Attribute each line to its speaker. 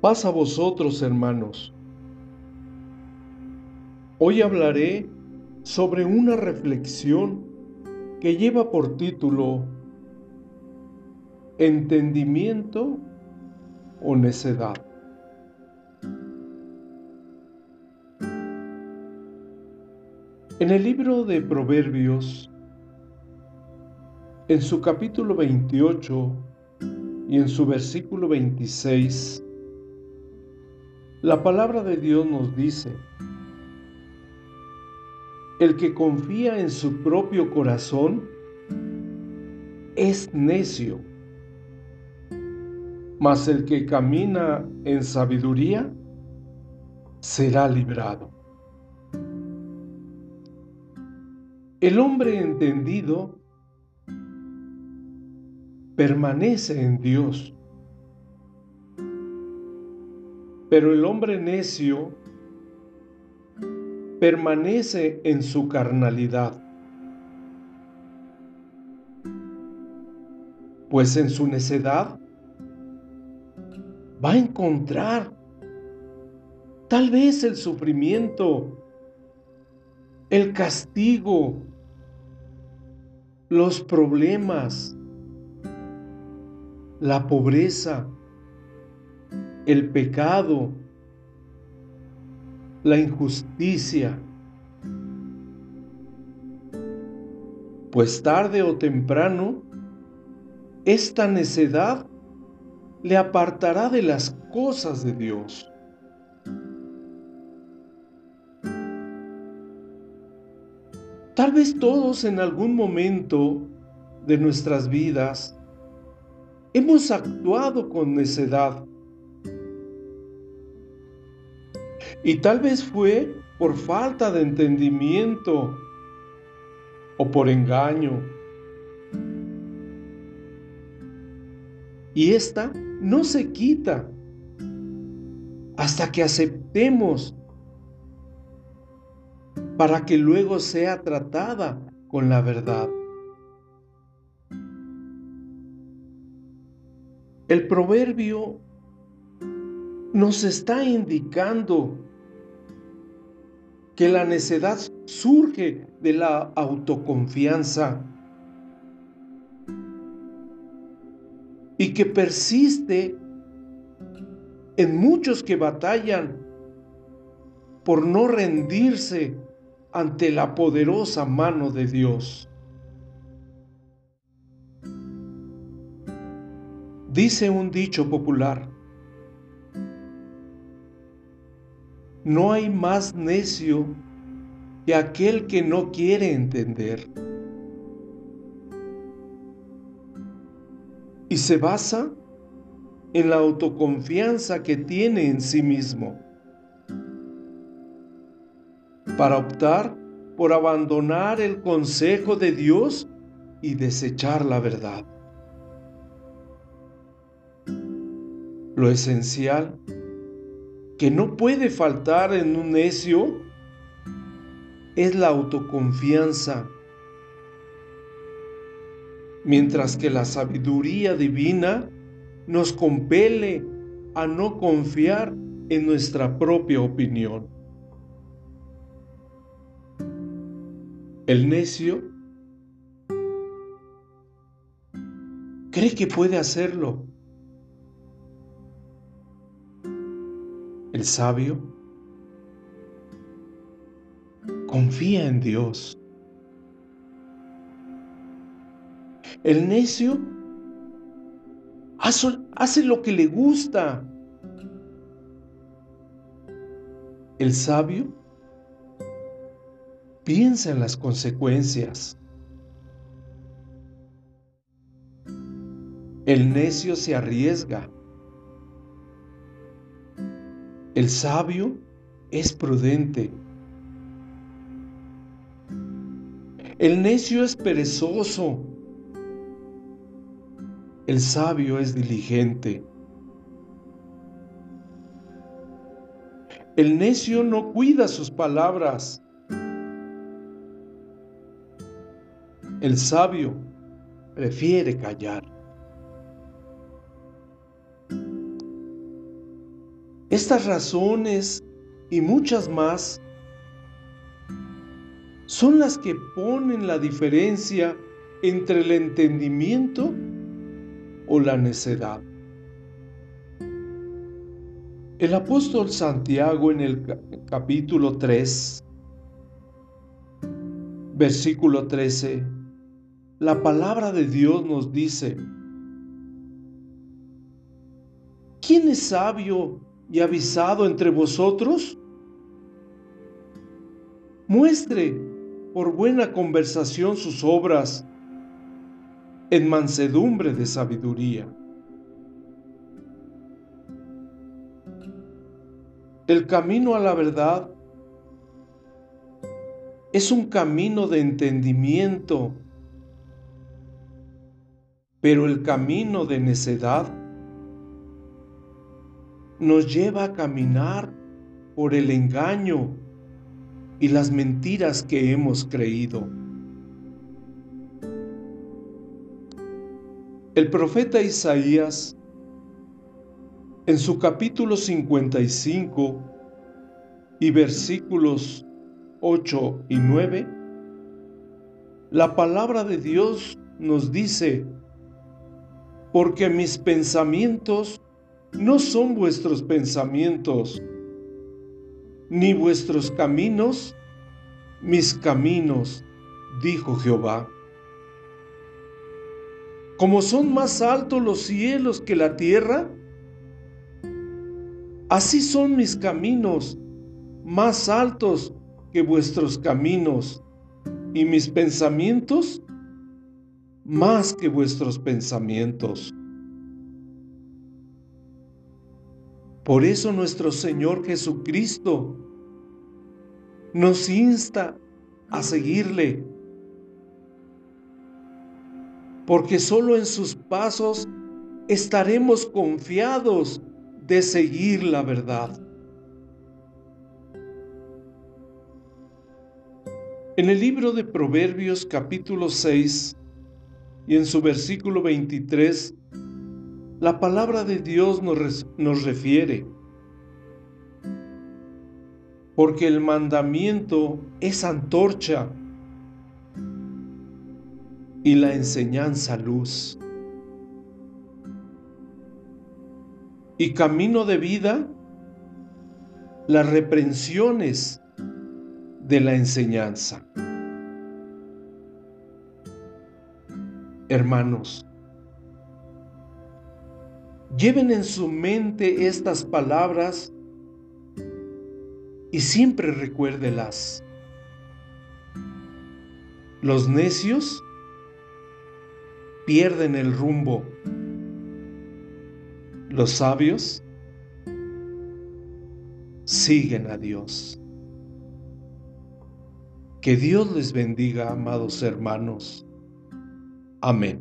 Speaker 1: Paz a vosotros, hermanos. Hoy hablaré sobre una reflexión que lleva por título Entendimiento o necedad. En el libro de Proverbios, en su capítulo 28 y en su versículo 26, la palabra de Dios nos dice, el que confía en su propio corazón es necio, mas el que camina en sabiduría será librado. El hombre entendido permanece en Dios pero el hombre necio permanece en su carnalidad, pues en su necedad va a encontrar tal vez el sufrimiento, el castigo, los problemas, la pobreza, el pecado, la injusticia. Pues tarde o temprano, esta necedad le apartará de las cosas de Dios. Tal vez todos en algún momento de nuestras vidas hemos actuado con necedad Y tal vez fue por falta de entendimiento o por engaño. Y esta no se quita hasta que aceptemos para que luego sea tratada con la verdad. El proverbio nos está indicando que la necedad surge de la autoconfianza y que persiste en muchos que batallan por no rendirse ante la poderosa mano de Dios. Dice un dicho popular, No hay más necio que aquel que no quiere entender. Y se basa en la autoconfianza que tiene en sí mismo para optar por abandonar el consejo de Dios y desechar la verdad. Lo esencial que no puede faltar en un necio es la autoconfianza, mientras que la sabiduría divina nos compele a no confiar en nuestra propia opinión. El necio cree que puede hacerlo El sabio confía en Dios. El necio hace, lo que le gusta. El sabio piensa en las consecuencias. El necio se arriesga. El sabio es prudente. El necio es perezoso. El sabio es diligente. El necio no cuida sus palabras. El sabio prefiere callar. Estas razones y muchas más son las que ponen la diferencia entre el entendimiento o la necedad. El apóstol Santiago en el capítulo 3, versículo 13, la palabra de Dios nos dice, ¿quién es sabio y avisado entre vosotros? Muestre por buena conversación sus obras en mansedumbre de sabiduría. El camino a la verdad es un camino de entendimiento, pero el camino de necedad nos lleva a caminar por el engaño y las mentiras que hemos creído. El profeta Isaías en su capítulo 55 y versículos 8 y 9, la palabra de Dios nos dice, porque mis pensamientos no son vuestros pensamientos, ni vuestros caminos mis caminos, dijo Jehová. Como son más altos los cielos que la tierra, Así son mis caminos, más altos que vuestros caminos, y mis pensamientos, más que vuestros pensamientos. Por eso nuestro Señor Jesucristo nos insta a seguirle, porque solo en sus pasos estaremos confiados de seguir la verdad. En el libro de Proverbios capítulo 6 y en su versículo 23, la palabra de Dios nos, refiere, porque el mandamiento es antorcha y la enseñanza luz. y camino de vida las reprensiones de la enseñanza. Hermanos, lleven en su mente estas palabras y siempre recuérdelas. Los necios pierden el rumbo los sabios siguen a Dios. Que Dios les bendiga, amados hermanos. Amén.